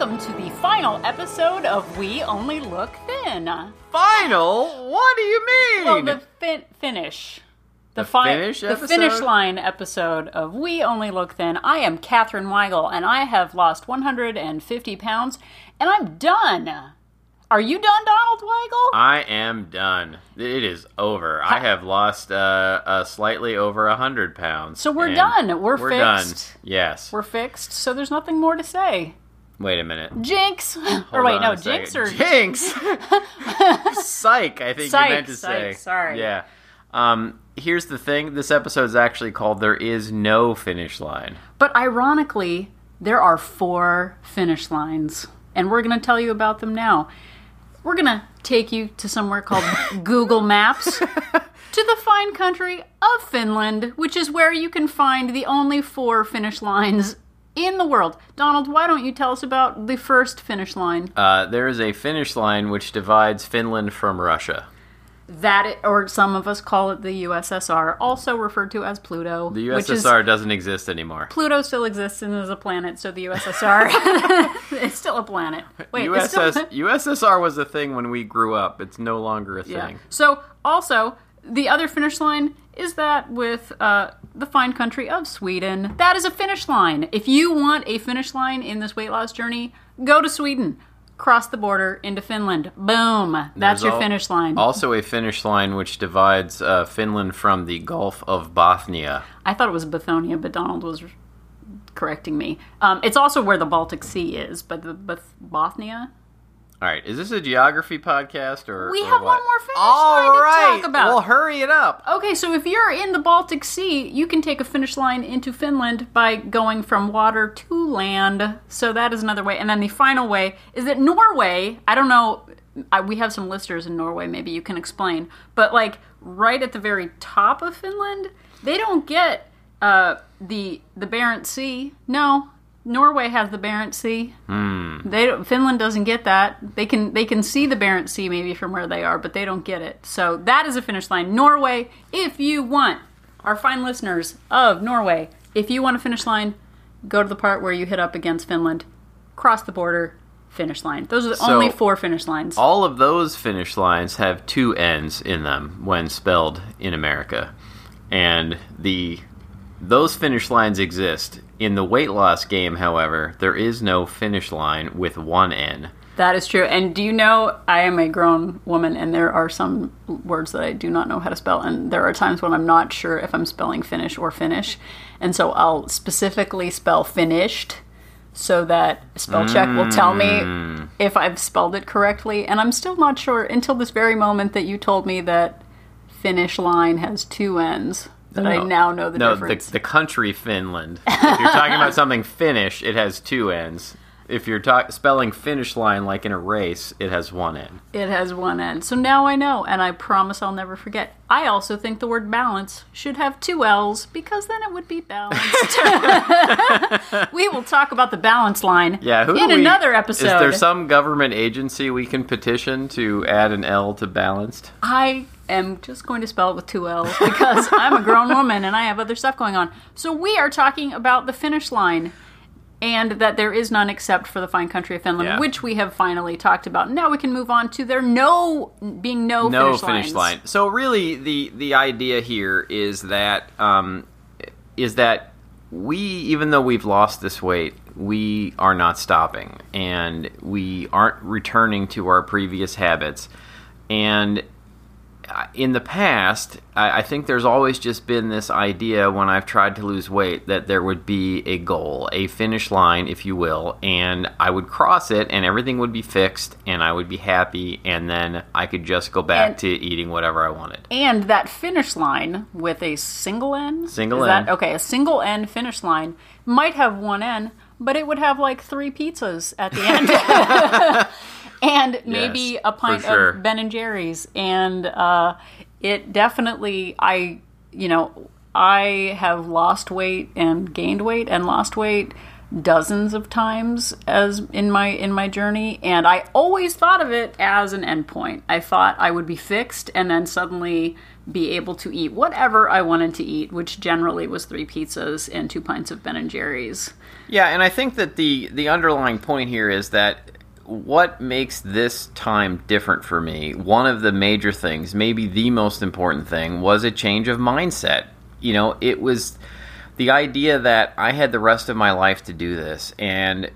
Welcome to the final episode of We Only Look Thin. Final? What do you mean? Well, the fin- finish. The fi- finish The finish line episode of We Only Look Thin. I am Katherine Weigel, and I have lost 150 pounds, and I'm done. Are you done, Donald Weigel? I am done. It is over. I have lost uh, uh, slightly over a hundred pounds. So we're done. We're we're fixed. done. Yes. We're fixed, so there's nothing more to say. Wait a minute. Jinx! or wait, no, Jinx second. or Jinx. Psych. I think Psych, you meant to say. sorry. Yeah. Um. Here's the thing. This episode is actually called "There Is No Finish Line." But ironically, there are four finish lines, and we're going to tell you about them now. We're going to take you to somewhere called Google Maps, to the fine country of Finland, which is where you can find the only four finish lines in the world. Donald, why don't you tell us about the first finish line? Uh, there is a finish line which divides Finland from Russia. That, it, or some of us call it the USSR, also referred to as Pluto. The which is- USSR doesn't exist anymore. Pluto still exists and is a planet, so the USSR it's still a planet. Wait, it's still USSR was a thing when we grew up. It's no longer a yeah. thing. So also the other finish line is that with uh, the fine country of Sweden. That is a finish line. If you want a finish line in this weight loss journey, go to Sweden. Cross the border into Finland. Boom. That's There's your al- finish line. Also, a finish line which divides uh, Finland from the Gulf of Bothnia. I thought it was Bathonia, but Donald was correcting me. Um, it's also where the Baltic Sea is, but the Both- Bothnia. All right, is this a geography podcast or We or have what? one more finish All line to talk about. Well, hurry it up. Okay, so if you're in the Baltic Sea, you can take a finish line into Finland by going from water to land. So that is another way. And then the final way is that Norway, I don't know, I, we have some listeners in Norway, maybe you can explain, but like right at the very top of Finland, they don't get uh, the the Barents Sea. No. Norway has the Barents Sea. Hmm. They don't, Finland doesn't get that. They can they can see the Barents Sea maybe from where they are, but they don't get it. So that is a finish line. Norway, if you want our fine listeners of Norway, if you want a finish line, go to the part where you hit up against Finland, cross the border, finish line. Those are the So- only four finish lines. All of those finish lines have two N's in them when spelled in America, and the those finish lines exist. In the weight loss game, however, there is no finish line with one N. That is true. And do you know I am a grown woman and there are some words that I do not know how to spell and there are times when I'm not sure if I'm spelling finish or finish. And so I'll specifically spell finished so that spell check will tell me mm. if I've spelled it correctly and I'm still not sure until this very moment that you told me that finish line has two ends. That I now know the no, difference. the, the country Finland. If you're talking about something Finnish, it has two N's. If you're talk- spelling finish line like in a race, it has one N. It has one end. So now I know, and I promise I'll never forget. I also think the word balance should have two L's because then it would be balanced. we will talk about the balance line Yeah, who in we- another episode. Is there some government agency we can petition to add an L to balanced? I am just going to spell it with two L's because I'm a grown woman and I have other stuff going on. So we are talking about the finish line. And that there is none except for the fine country of Finland, Yeah. which we have finally talked about. Now we can move on to there no being no, no finish, finish line. So really, the the idea here is that um, is that we, even though we've lost this weight, we are not stopping, and we aren't returning to our previous habits. And in the past, I, I think there's always just been this idea when I've tried to lose weight that there would be a goal, a finish line, if you will, and I would cross it and everything would be fixed and I would be happy and then I could just go back And- to eating whatever I wanted. And that finish line with a single N? Single is that- N. okay, a single N finish line might have one N, but it would have like three pizzas at the end. and maybe Yes, a pint sure. of Ben and Jerry's. And uh, it definitely, I, you know, I have lost weight and gained weight and lost weight dozens of times as in my in my journey and I always thought of it as an endpoint. I thought I would be fixed and then suddenly be able to eat whatever I wanted to eat, which generally was three pizzas and two pints of Ben and Jerry's. Yeah, and I think that the the underlying point here is that what makes this time different for me, one of the major things, maybe the most important thing, was a change of mindset. You know, it was the idea that I had the rest of my life to do this, and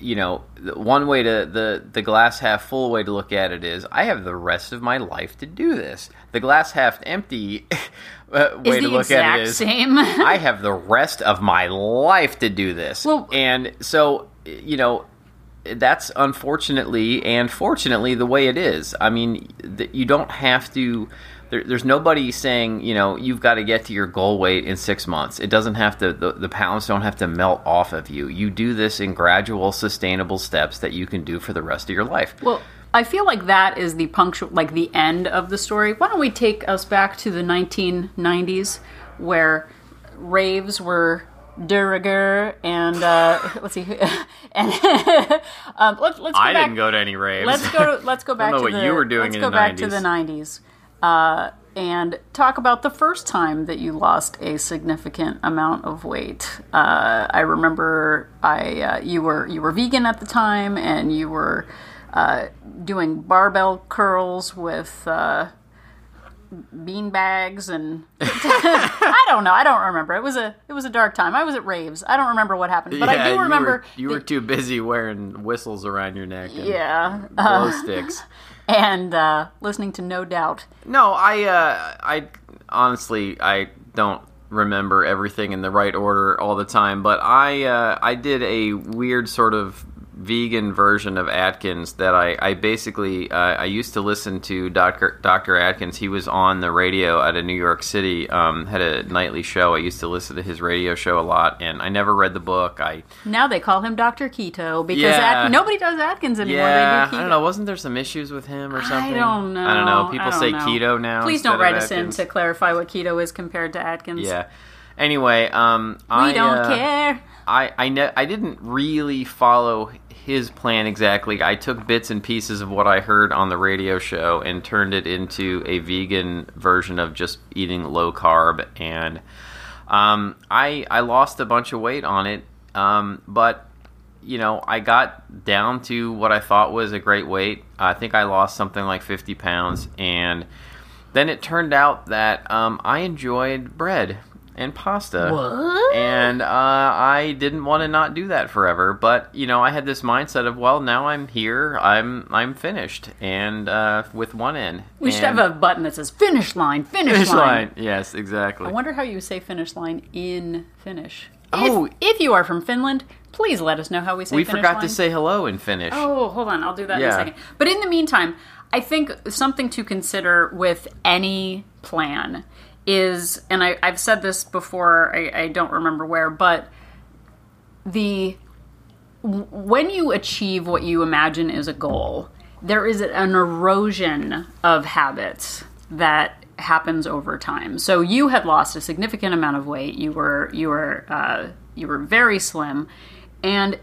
you know, one way to the the glass half full way to look at it is I have the rest of my life to do this. The glass half empty uh, way to look at it exact same. I have the rest of my life to do this. Well- and so you know that's unfortunately and fortunately the way it is. I mean, you don't have to. There, there's nobody saying you know you've got to get to your goal weight in six months. It doesn't have to. The, the pounds don't have to melt off of you. You do this in gradual, sustainable steps that you can do for the rest of your life. Well, I feel like that is the punctual, like the end of the story. Why don't we take us back to the 1990s, where raves were de rigueur, and uh, let's see, and um, let's let's go I back. didn't go to any raves. Let's go. Let's go back to what the. you were doing let's go back to 90s. the 90s. Uh, and talk about the first time that you lost a significant amount of weight. Uh, I remember I uh, you were you were vegan at the time, and you were uh, doing barbell curls with uh, bean bags, and I don't know. I don't remember. It was a it was a dark time. I was at raves. I don't remember what happened, but I Yeah, do you remember. were, you were too busy wearing whistles around your neck and yeah, glow sticks. and uh, listening to No Doubt. No, I uh, I honestly I don't remember everything in the right order all the time, but I uh, I did a weird sort of vegan version of Atkins that I, I basically uh, I used to listen to Dr. Dr. Atkins. He was on the radio out of New York City um, had a nightly show. I used to listen to his radio show a lot, and I never read the book. I Now they call him Dr. Keto because Yeah. At- nobody does Atkins anymore. yeah, do. I don't know. Wasn't there some issues with him or something? I don't know. I don't know. People don't say know. keto now. Please don't write us in to clarify what keto is compared to Atkins. Yeah. Anyway, um, We I don't uh, care. I I, ne- I didn't really follow his plan exactly. I took bits and pieces of what I heard on the radio show and turned it into a vegan version of just eating low carb, and um, I I lost a bunch of weight on it, um, but you know, I got down to what I thought was a great weight. I think I lost something like 50 pounds. And then it turned out that um, I enjoyed bread and pasta. What? And uh, I didn't want to not do that forever. But, you know, I had this mindset of, well, now I'm here. I'm I'm finished. And uh, with one end. We should have a button that says finish line, finish, finish line. line. Yes, exactly. I wonder how you say finish line in Finnish. Oh. if, if you are from Finland, please let us know how we say Finish. we forgot line. to say hello in Finnish. Oh, hold on. I'll do that in a second. But in the meantime, I think something to consider with any plan is, and I, I've said this before, I, I don't remember where, but the when you achieve what you imagine is a goal, there is an erosion of habits that happens over time. So you had lost a significant amount of weight. You were you were uh, you were very slim, and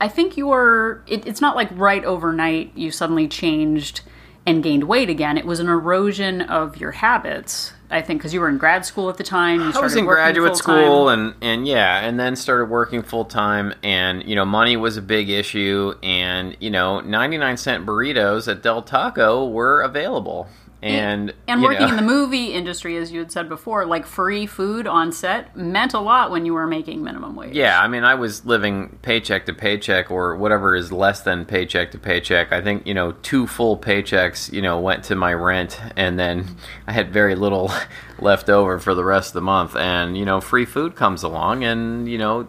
I think you were. It, it's not like right overnight you suddenly changed and gained weight again. It was an erosion of your habits. I think because you were in grad school at the time. You I was started in graduate full-time. school and and yeah, and then started working full time and you know, money was a big issue and you know, 99 cent burritos at Del Taco were available. And and working know, in the movie industry, as you had said before, like free food on set meant a lot when you were making minimum wage. Yeah, I mean, I was living paycheck to paycheck or whatever is less than paycheck to paycheck. I think, you know, two full paychecks, you know, went to my rent and then I had very little left over for the rest of the month. And, you know, free food comes along and, you know,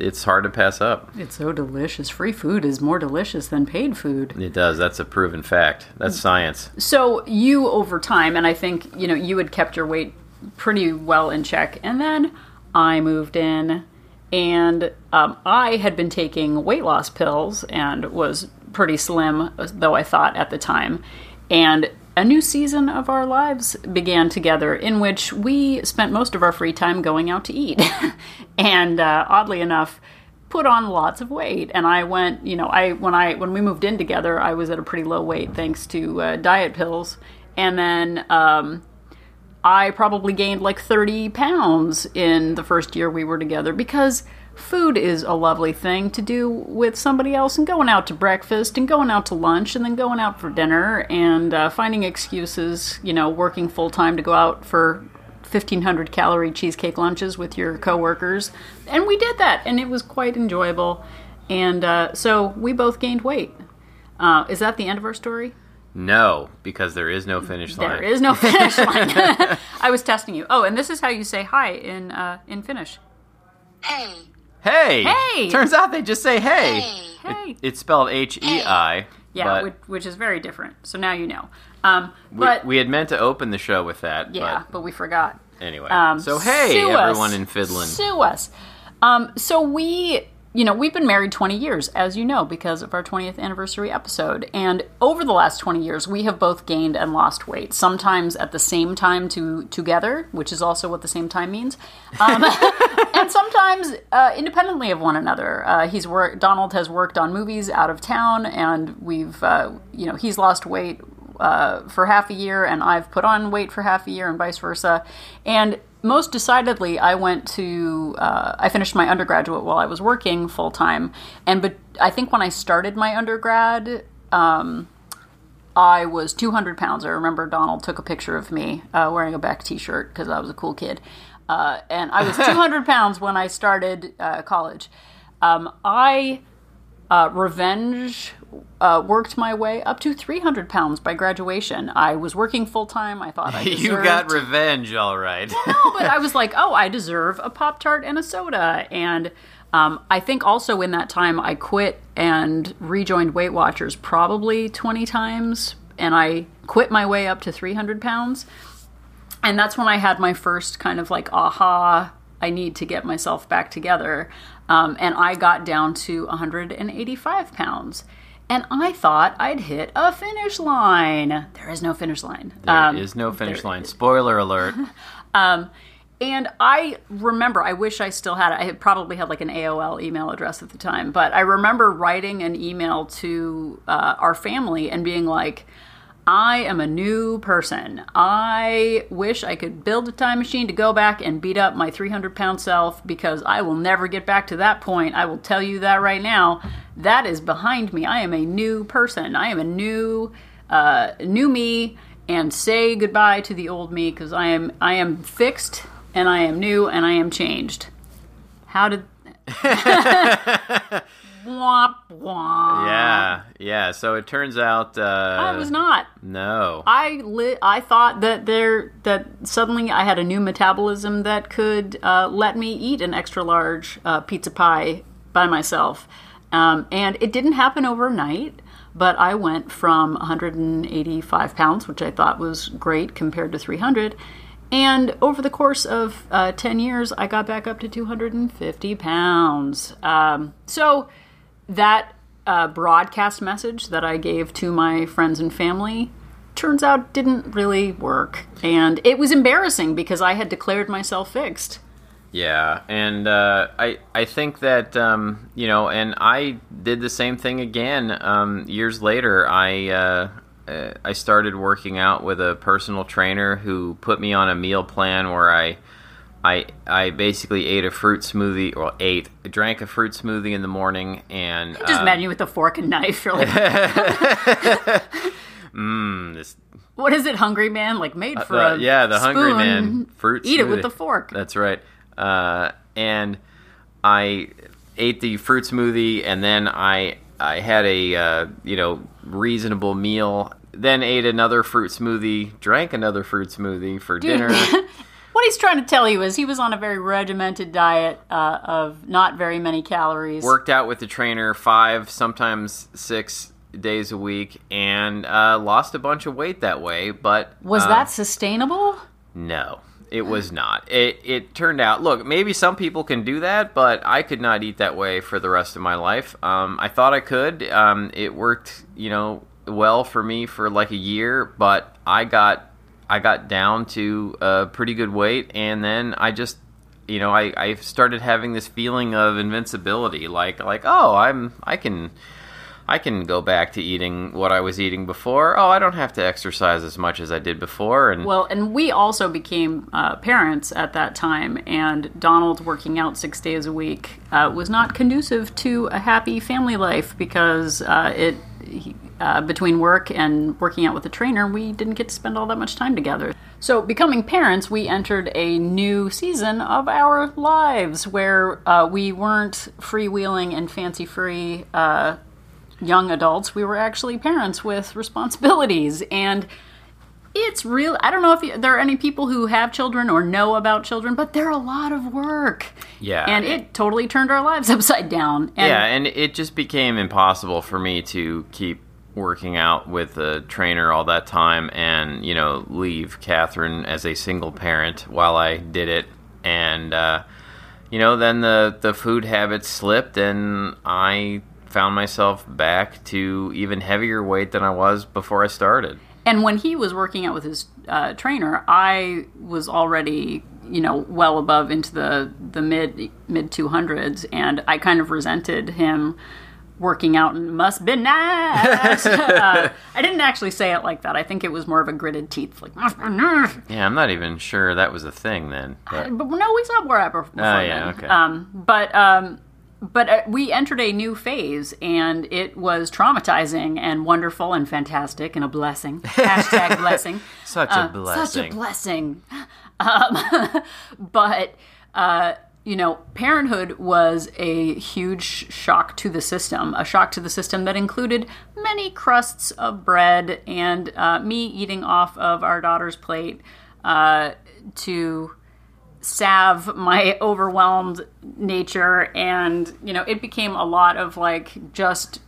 it's hard to pass up. It's so delicious. Free food is more delicious than paid food. It does. That's a proven fact. That's science. So you over time, and I think you know you had kept your weight pretty well in check, and then I moved in, and um, I had been taking weight loss pills and was pretty slim, though I thought at the time, and. A new season of our lives began together in which we spent most of our free time going out to eat. and uh, oddly enough, put on lots of weight and i went you know i when i when we moved in together i was at a pretty low weight thanks to uh, diet pills and then um, I probably gained like 30 pounds in the first year we were together because food is a lovely thing to do with somebody else and going out to breakfast and going out to lunch and then going out for dinner and uh, finding excuses, you know, working full time to go out for 1500 calorie cheesecake lunches with your coworkers. And we did that and it was quite enjoyable. And uh, so we both gained weight. Uh, is that the end of our story? No, because there is no finish line. There is no finish line. I was testing you. Oh, and this is how you say hi in uh, in Finnish. Hey. Hey! Hey! Turns out they just say hey. Hey. Hey. It's spelled H E I. yeah, which, which is very different. So now you know. Um, but we had meant to open the show with that. yeah, but we forgot. Anyway. Um, so hey, sue us. everyone in Finland. Sue us. Um, so we, you know, we've been married 20 years, as you know, because of our 20th anniversary episode. And over the last 20 years, we have both gained and lost weight. Sometimes at the same time to together, which is also what the same time means, um, and sometimes uh, independently of one another. Uh, he's worked. Donald has worked on movies out of town, and we've, uh, you know, he's lost weight uh, for half a year, and I've put on weight for half a year, and vice versa. And most decidedly, I went to uh, I finished my undergraduate while I was working full time, and but I think when I started my undergrad. Um, I was 200 pounds. I remember Donald took a picture of me uh, wearing a Beck t-shirt because I was a cool kid, uh, and I was 200 pounds when I started uh, college. Um, I uh, revenge uh, worked my way up to 300 pounds by graduation. I was working full time. I thought I deserved. you got revenge, all right. no, but I was like, oh, I deserve a Pop Tart and a soda. And um, I think also in that time, I quit and rejoined Weight Watchers probably 20 times. And I quit my way up to 300 pounds. And that's when I had my first kind of like, aha, I need to get myself back together. Um, and I got down to 185 pounds. And I thought I'd hit a finish line. There is no finish line. There is no finish line. Spoiler alert. Um, and I remember, I wish I still had it. I had probably had like an AOL email address at the time, but I remember writing an email to uh, our family and being like, I am a new person. I wish I could build a time machine to go back and beat up my 300 pound self because I will never get back to that point. I will tell you that right now. That is behind me. I am a new person. I am a new, uh, new me, and say goodbye to the old me because I am I am fixed and I am new and I am changed. How did? womp womp. yeah, yeah. So it turns out. Uh, I was not. No. I li- I thought that there that suddenly I had a new metabolism that could uh, let me eat an extra large uh, pizza pie by myself, um, and it didn't happen overnight. But I went from 185 pounds, which I thought was great compared to 300. And over the course of uh, 10 years, I got back up to 250 pounds. Um, so that uh, broadcast message that I gave to my friends and family turns out didn't really work. And it was embarrassing because I had declared myself fixed. Yeah, and uh, I I think that um, you know, and I did the same thing again um, years later. I uh, uh, I started working out with a personal trainer who put me on a meal plan where I. I, I basically ate a fruit smoothie, or ate, drank a fruit smoothie in the morning, and Just um, imagine you with a fork and knife. You're like, mm, this what is it, Hungry Man? Like made for the- a yeah, the Hungry. Man fruit. Eat it with smoothie. the fork. That's right. Uh, and I ate the fruit smoothie, and then I I had a uh, you know reasonable meal. Then ate another fruit smoothie, drank another fruit smoothie for dinner. What he's trying to tell you is he was on a very regimented diet uh, of not very many calories. Worked out with the trainer five, sometimes six days a week, and uh, lost a bunch of weight that way. But Was uh, that sustainable? No, it was not. It it turned out. Look, maybe some people can do that, but I could not eat that way for the rest of my life. Um, I thought I could. Um, it worked, you know, well for me for like a year, but I got I got down to a pretty good weight, and then I just. You know, I, I started having this feeling of invincibility, like like oh, I'm I can I can go back to eating what I was eating before. Oh, I don't have to exercise as much as I did before. And Well, and we also became uh, parents at that time, and Donald working out six days a week uh, was not conducive to a happy family life because uh, it. He, uh, between work and working out with a trainer, we didn't get to spend all that much time together. So, becoming parents, we entered a new season of our lives where uh, we weren't freewheeling and fancy free uh, young adults. We were actually parents with responsibilities. And it's real. I don't know if you, there are any people who have children or know about children, but they're a lot of work. Yeah. And it totally turned our lives upside down. And yeah, and it just became impossible for me to keep working out with a trainer all that time and, you know, leave Katherine as a single parent while I did it. And, uh, you know, then the, the food habits slipped and I found myself back to even heavier weight than I was before I started. And when he was working out with his uh, trainer, I was already, you know, well above into the the mid mid two hundreds, and I kind of resented him working out and must be nice. uh, I didn't actually say it like that. I think it was more of a gritted teeth, like must be nice. Yeah, I'm not even sure that was a thing then. But But no, we saw more before Oh, yeah, then. okay. Um, but um, but uh, we entered a new phase, and it was traumatizing and wonderful and fantastic and a blessing. Hashtag blessing. such a Uh, blessing. Such a blessing. Um, but, uh, you know, parenthood was a huge shock to the system, a shock to the system that included many crusts of bread and uh, me eating off of our daughter's plate uh, to salve my overwhelmed nature. And, you know, it became a lot of like just.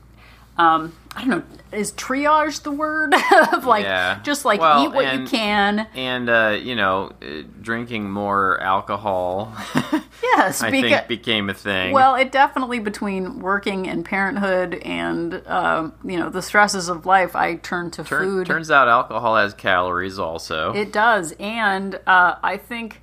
Um, I don't know. Is triage the word of like Yeah. just like Well, eat what you can? and uh, you know, uh, drinking more alcohol, Yes, I because think became a thing. well, it definitely between working and parenthood and um, you know the stresses of life, I turned to Turn- food. turns out alcohol has calories also. It does, and uh, I think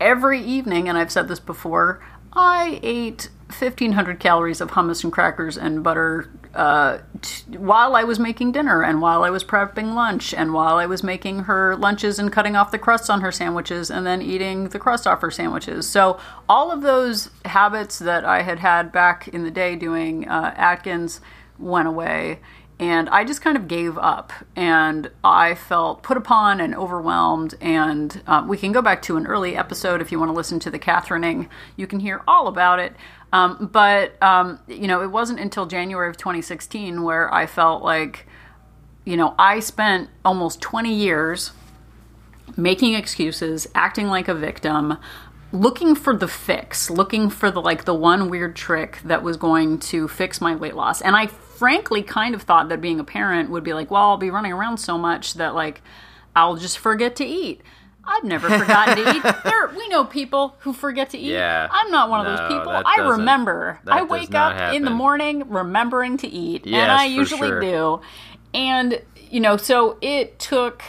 every evening, and I've said this before, I ate fifteen hundred calories of hummus and crackers and butter uh, t- while I was making dinner, and while I was prepping lunch, and while I was making her lunches and cutting off the crusts on her sandwiches, and then eating the crust off her sandwiches. So all of those habits that I had had back in the day doing uh, Atkins went away and I just kind of gave up, and I felt put upon and overwhelmed. And uh, we can go back to an early episode if you want to listen to the Catherineing. You can hear all about it. Um, but um, you know, it wasn't until January of 2016 where I felt like, you know, I spent almost 20 years making excuses, acting like a victim, looking for the fix, looking for the like the one weird trick that was going to fix my weight loss. And I frankly kind of thought that being a parent would be like, well, I'll be running around so much that like I'll just forget to eat. I've never forgotten to eat. There, we know people who forget to eat. Yeah. I'm not one of those people. I remember. I wake up in the morning remembering to eat, and I usually sure. do. And you know, so it took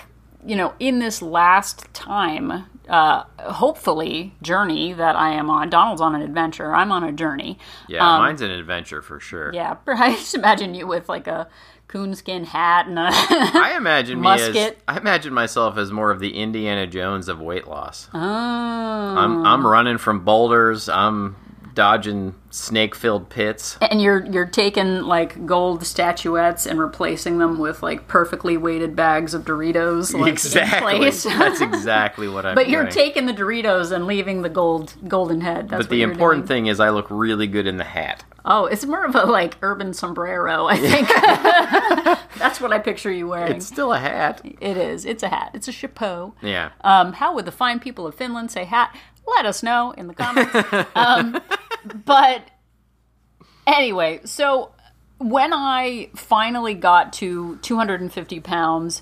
you know in this last time uh hopefully journey that i am on donald's on an adventure i'm on a journey yeah, um, mine's an adventure for sure. yeah i just imagine you with like a coonskin hat and a I imagine me as Musket. I imagine myself as more of the Indiana Jones of weight loss. oh I'm I'm running from boulders. I'm dodging snake-filled pits. and you're you're taking like gold statuettes and replacing them with like perfectly weighted bags of doritos like, in exactly. place. That's exactly what I'm but you're doing. taking the doritos and leaving the gold golden head that's but the important doing. thing is I look really good in the hat. Oh, it's more of a like urban sombrero, I think. That's what I picture you wearing. It's still a hat. It is. It's a hat. It's a chapeau. Yeah. Um, how would the fine people of Finland say hat? Let us know in the comments. um, but anyway, so when I finally got to 250 pounds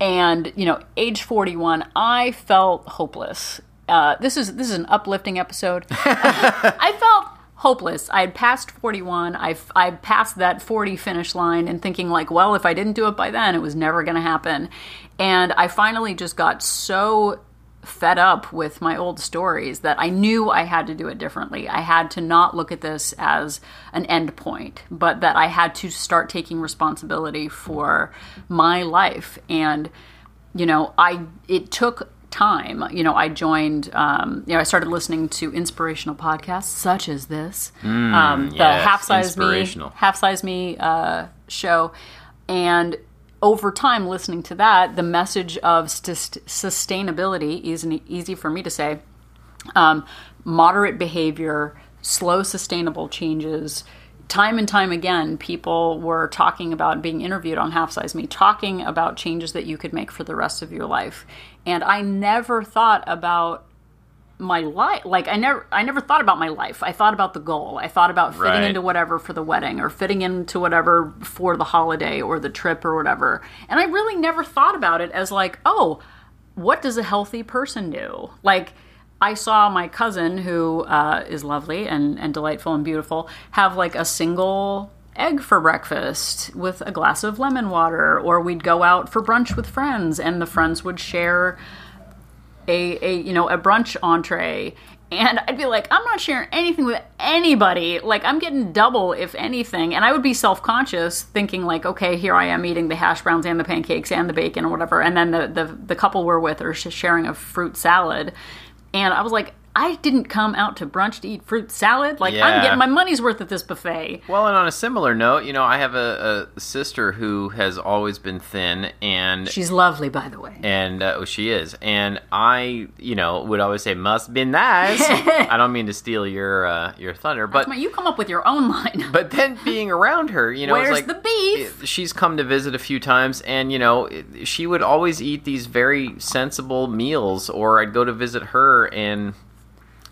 and, you know, age 41, I felt hopeless. Uh, this is this is an uplifting episode. I felt hopeless. I had passed 41. I I passed that 40 finish line and thinking like, well, if I didn't do it by then, it was never going to happen. And I finally just got so fed up with my old stories that I knew I had to do it differently. I had to not look at this as an end point, but that I had to start taking responsibility for my life. And, you know, I, it took time. You know, I joined, um, you know, I started listening to inspirational podcasts such as this, um, the Mm, yes, Half Size Me. Half Size Me uh, show. And over time, listening to that, the message of st- sustainability is easy for me to say. Um, moderate behavior, slow, sustainable changes. Time and time again, people were talking about being interviewed on Half Size Me, talking about changes that you could make for the rest of your life. And I never thought about my life like i never i never thought about my life. I thought about the goal. I thought about fitting Right. into whatever for the wedding or fitting into whatever for the holiday or the trip or whatever. And i really never thought about it as like oh what does a healthy person do? Like i saw my cousin who uh, is lovely and, and delightful and beautiful have like a single egg for breakfast with a glass of lemon water or we'd go out for brunch with friends and the friends would share a, a you know a brunch entree and I'd be like, I'm not sharing anything with anybody. Like, I'm getting double, if anything. And I would be self conscious, thinking, like, okay, here I am eating the hash browns and the pancakes and the bacon or whatever. And then the, the, the couple we're with are sharing a fruit salad. And I was like, I didn't come out to brunch to eat fruit salad. Like, I'm getting my money's worth at this buffet. Well, and on a similar note, you know, I have a, a sister who has always been thin, and She's lovely, by the way. and uh, oh, she is, and I, you know, would always say, "Must be nice." I don't mean to steal your uh, your thunder, but you come up with your own line. but then being around her, you know, it's Where's like the beef? she's come to visit a few times, and you know, she would always eat these very sensible meals, or I'd go to visit her and.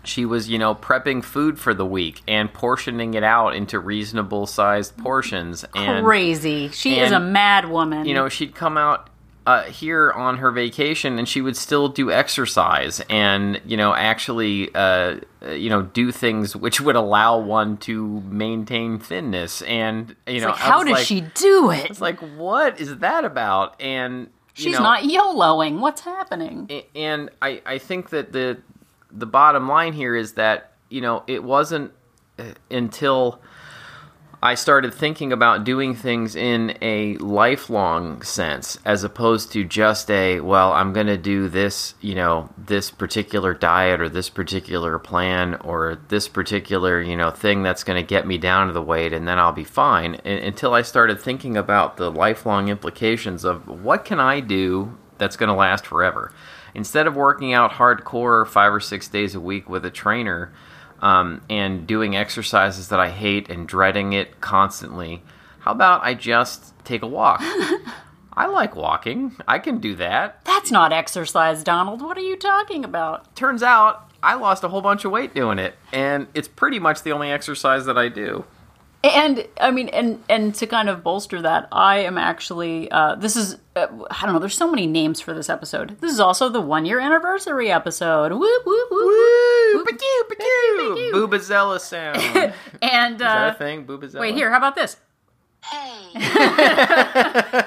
She was, you know, prepping food for the week and portioning it out into reasonable sized portions. And Crazy. She is a and, mad woman. you know, she'd come out uh, here on her vacation and she would still do exercise and, you know, actually, uh, you know, do things which would allow one to maintain thinness. And, you know, like, how does like- she do it? It's like, what is that about? And, you She's know, not YOLOing. What's happening? and I, I think that the the bottom line here is that you know it wasn't uh, until I started thinking about doing things in a lifelong sense as opposed to just a well I'm going to do this you know this particular diet or this particular plan or this particular you know thing that's going to get me down to the weight and then I'll be fine. And, until I started thinking about the lifelong implications of what can I do that's going to last forever instead of working out hardcore five or six days a week with a trainer um, and doing exercises that I hate and dreading it constantly, how about I just take a walk? I like walking. I can do that. That's not exercise, Donald. What are you talking about? Turns out I lost a whole bunch of weight doing it, and it's pretty much the only exercise that I do. And I mean, and and to kind of bolster that, I am actually. Uh, this is uh, I don't know. There's so many names for this episode. This is also the one year anniversary episode. Whoop whoop whoop. Woo! whoop. Ba-doo, ba-doo! Ba-doo. Boobazella sound. Is And that uh, a thing? Boobazella? wait here. How about this? Hey.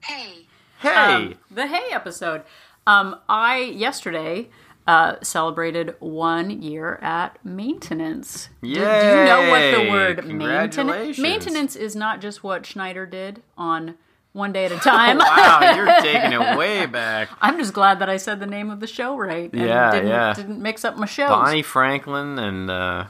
hey. Hey! Um, the Hay episode. Um, I yesterday uh, celebrated one year at maintenance. Do, do you know what the word maintenance? Maintenance is not just what Schneider did on one day at a time. wow, you're taking it way back. I'm just glad that I said the name of the show right. And Yeah, didn't, yeah. Didn't mix up my shows. Bonnie Franklin and uh,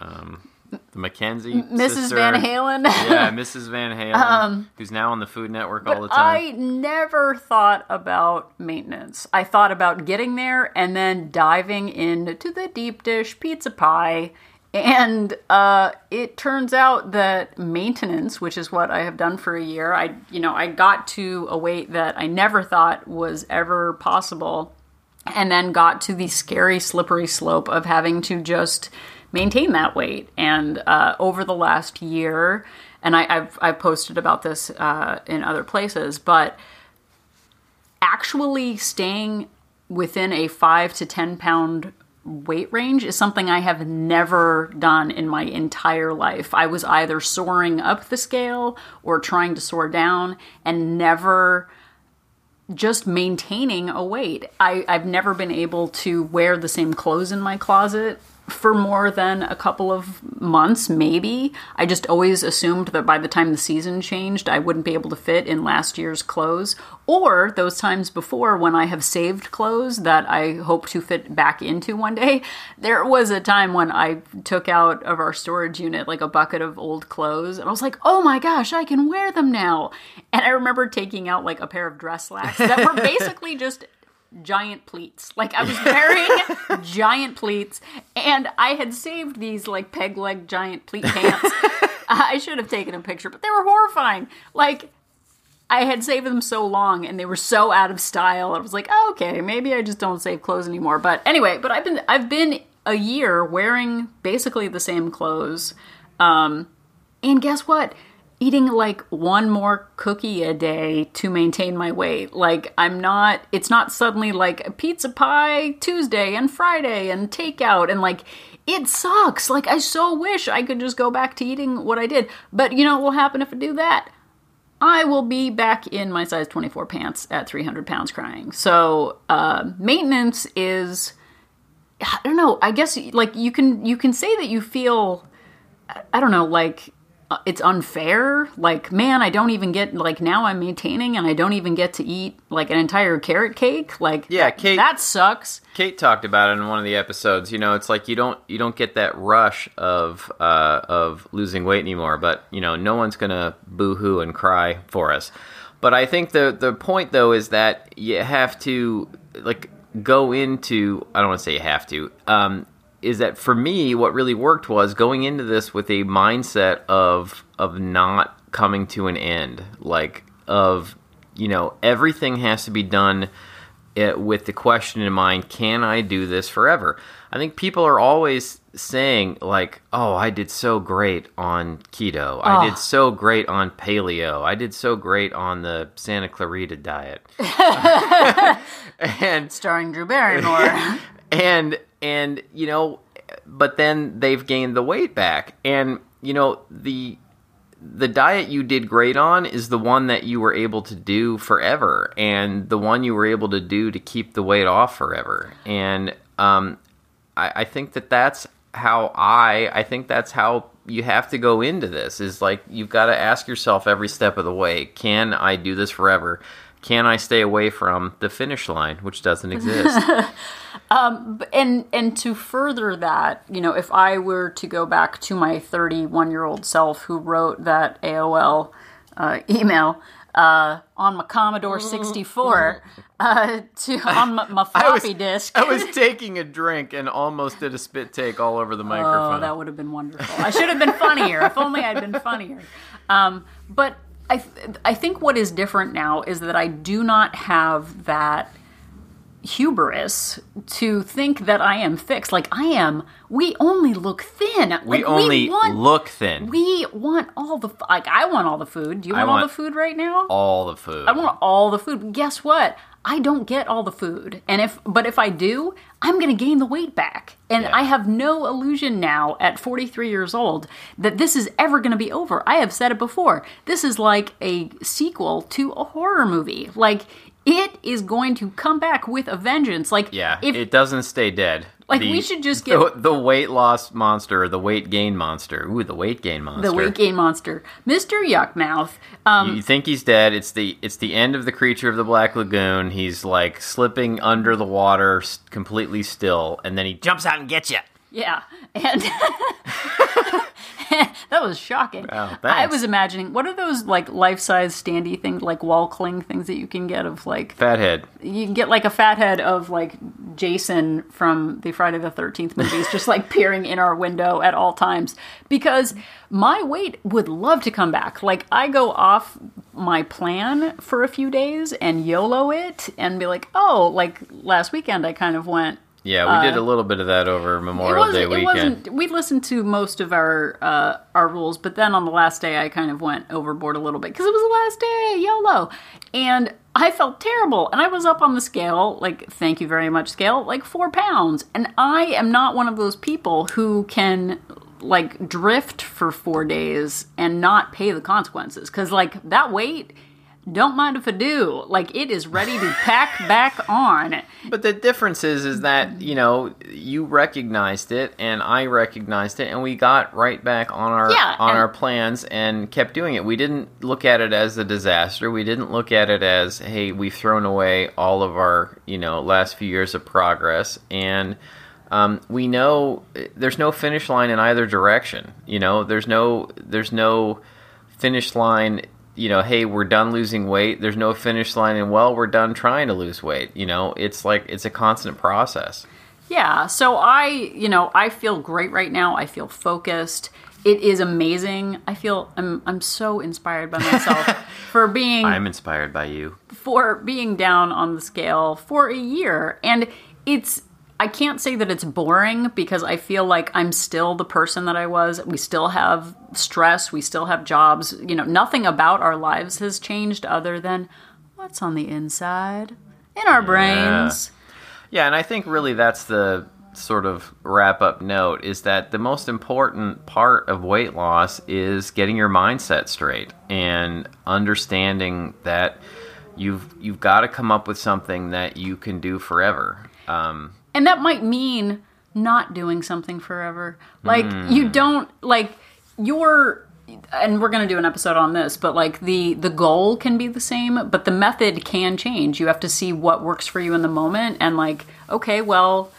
um, the Mackenzie Mrs. sister. Van Halen. yeah, Mrs. Van Halen, who's now on the Food Network all the time. I never thought about maintenance. I thought about getting there and then diving into the deep dish pizza pie. And uh, it turns out that maintenance, which is what I have done for a year, I you know I got to a weight that I never thought was ever possible, and then got to the scary slippery slope of having to just maintain that weight. And uh, over the last year, and I, I've I've posted about this uh, in other places, but actually staying within a five to ten pound weight range is something I have never done in my entire life. I was either soaring up the scale or trying to soar down and never just maintaining a weight. I, I've never been able to wear the same clothes in my closet for more than a couple of months, maybe. I just always assumed that by the time the season changed, I wouldn't be able to fit in last year's clothes. Or those times before when I have saved clothes that I hope to fit back into one day. There was a time when I took out of our storage unit like a bucket of old clothes and I was like, oh my gosh, I can wear them now. And I remember taking out like a pair of dress slacks that were basically just giant pleats. Like I was wearing giant pleats, and I had saved these like peg leg giant pleat pants. I should have taken a picture, but they were horrifying. Like I had saved them so long, and they were so out of style. I was like, oh, okay, maybe I just don't save clothes anymore. But anyway, but I've been I've been a year wearing basically the same clothes. Um, and guess what? Eating like one more cookie a day to maintain my weight. Like I'm not it's not suddenly like a pizza pie Tuesday and Friday and takeout and like it sucks. Like I so wish I could just go back to eating what I did. But you know what will happen if I do that? I will be back in my size 24 pants at 300 pounds crying. So uh, maintenance is I don't know. I guess like you can you can say that you feel I don't know like it's unfair. Like, man, I don't even get like now I'm maintaining and I don't even get to eat like an entire carrot cake. Like, Yeah, that, Kate- that sucks. Kate talked about it in one of the episodes. You know, it's like you don't you don't get that rush of uh, of losing weight anymore. But you know, no one's gonna boo hoo and cry for us. But I think the the point though is that you have to like go into. I don't want to say you have to. Um, is that for me? What really worked was going into this with a mindset of of not coming to an end, like of you know everything has to be done it, with the question in mind can i do this forever i think people are always saying like oh i did so great on keto i did so great on paleo i did so great on the santa clarita diet and Starring Drew Barrymore. and and you know but then they've gained the weight back. And you know the the diet you did great on is the one that you were able to do forever and the one you were able to do to keep the weight off forever. And um, I, I think that that's how i i think that's how you have to go into this is like you've got to ask yourself every step of the way. Can i do this forever can i stay away from the finish line which doesn't exist and and to further that, you know, if I were to go back to my 31 year old self who wrote that AOL uh, email uh, on my Commodore 64 uh, to on my, my I was, floppy disk. I was taking a drink and almost did a spit take all over the microphone. Oh, that would have been wonderful. I should have been funnier. if only I'd been funnier. Um, but I, th- I think what is different now is that I do not have that hubris to think that I am fixed. Like I am. We only look thin. we Like, only want, look thin. We want all the like. I want all the food. Do you I want, all the food right now? all the food. I want all the food. Guess what? I don't get all the food. And if but if I do, I'm going to gain the weight back. And Yeah. I have no illusion now at 43 years old that this is ever going to be over. I have said it before. This is like a sequel to a horror movie. Like it is going to come back with a vengeance. Like yeah, if it doesn't stay dead. Like, we should just get- the, the weight loss monster, or the weight gain monster. Ooh, the weight gain monster. the weight gain monster, Mr. Yuckmouth, um, You think he's dead? It's the it's the end of the creature of the Black Lagoon. He's like slipping under the water, completely still, and then he jumps out and gets you. Yeah, and that was shocking. I was imagining what are those like life size standy things, like wall cling things that you can get of like Fathead. you can get like a fat head of like Jason from the Friday the Thirteenth movies, just like peering in our window at all times. Because my weight would love to come back. Like I go off my plan for a few days and YOLO it and be like, oh, like last weekend I kind of went Yeah, we did a little bit of that over Memorial Uh, Day weekend. wasn't. We listened to most of our uh, our rules, but then on the last day, I kind of went overboard a little bit because it was the last day, YOLO, and I felt terrible. And I was up on the scale, like thank you very much scale, like four pounds. And I am not one of those people who can like drift for four days and not pay the consequences because like that weight don't mind if I do. Like it is ready to pack back on. But the difference is, is that you know you recognized it, and I recognized it, and we got right back on our Yeah, on our plans and kept doing it. We didn't look at it as a disaster. We didn't look at it as, hey, we've thrown away all of our you know last few years of progress, and um, we know there's no finish line in either direction. You know, there's no there's no finish line you know hey we're done losing weight there's no finish line and well we're done trying to lose weight you know it's like it's a constant process Yeah, so I, you know, I feel great right now. I feel focused. It is amazing. I feel I'm I'm so inspired by myself for being i'm inspired by you for being down on the scale for a year. And it's I can't say that it's boring because I feel like I'm still the person that I was. We still have stress, we still have jobs. You know, nothing about our lives has changed other than what's on the inside in our brains. yeah and i think really that's the sort of wrap up note is that the most important part of weight loss is getting your mindset straight and understanding that you've you've got to come up with something that you can do forever um, And that might mean not doing something forever. Like you mm. don't like your and we're going to do an episode on this, but like the the goal can be the same, but the method can change. You have to see what works for you in the moment and like okay, well,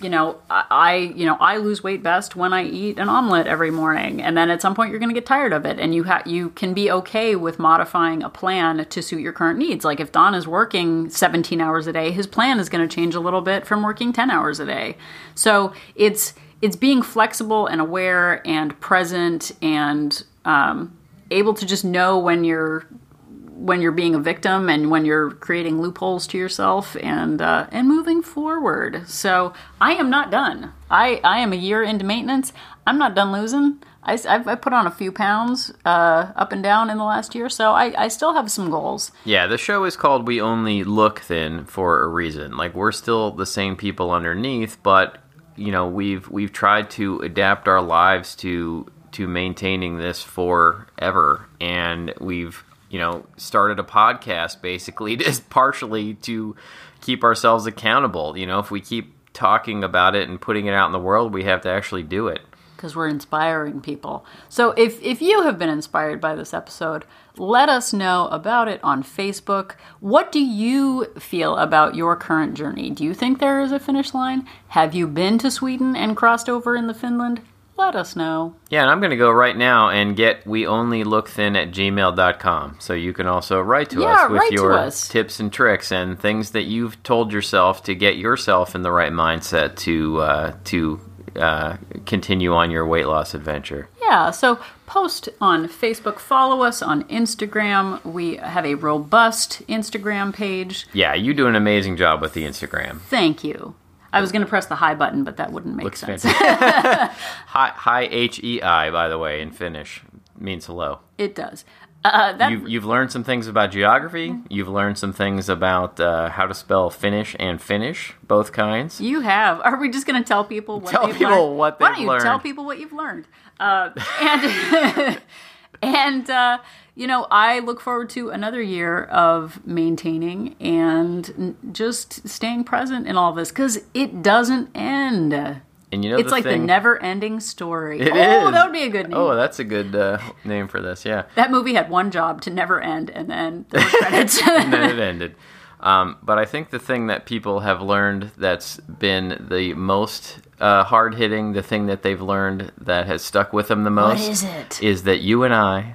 you know, I, you know, I lose weight best when I eat an omelet every morning, and then at some point you're going to get tired of it, and you ha- you can be okay with modifying a plan to suit your current needs. Like if Don is working 17 hours a day, his plan is going to change a little bit from working 10 hours a day. So it's it's being flexible and aware and present and um, able to just know when you're when you're being a victim and when you're creating loopholes to yourself and uh, and moving forward. So I am not done. I I am a year into maintenance. I'm not done losing. I, have I put on a few pounds uh, up and down in the last year, so I, I still have some goals. Yeah, the show is called We Only Look Thin for a reason. Like we're still the same people underneath, but you know, we've we've tried to adapt our lives to to maintaining this forever and we've, you know, started a podcast basically just partially to keep ourselves accountable. You know, if we keep talking about it and putting it out in the world, we have to actually do it. because we're inspiring people. So if if you have been inspired by this episode, let us know about it on Facebook. What do you feel about your current journey? Do you think there is a finish line? Have you been to Sweden and crossed over in the Finland? Let us know. Yeah, and I'm going to go right now and get we only look thin at gmail.com. So you can also write to Yeah, us with your us. tips and tricks and things that you've told yourself to get yourself in the right mindset to uh, to uh, continue on your weight loss adventure. Yeah, so post on Facebook, follow us on Instagram. We have a robust Instagram page. Yeah, you do an amazing job with the Instagram. Thank you. I was going to press the high button, but that wouldn't make Looks sense. fantastic. hi, hi, H E I, by the way, in Finnish means hello. It does. Uh, that, You've, you've learned some things about geography. You've learned some things about uh, how to spell Finnish and Finnish, both kinds. You have. Are we just going to tell people what Tell they've people learned? what Why they've don't you tell people what you've learned? Uh, and and uh, you know, I look forward to another year of maintaining and just staying present in all this because it doesn't end. And you know, it's the like thing, the never-ending story. It oh, is. that would be a good name. Oh, that's a good uh, name for this. Yeah, that movie had one job to never end, and then were credits. and then it ended. Um, but I think the thing that people have learned that's been the most uh, hard hitting, the thing that they've learned that has stuck with them the most, is it? is that you and I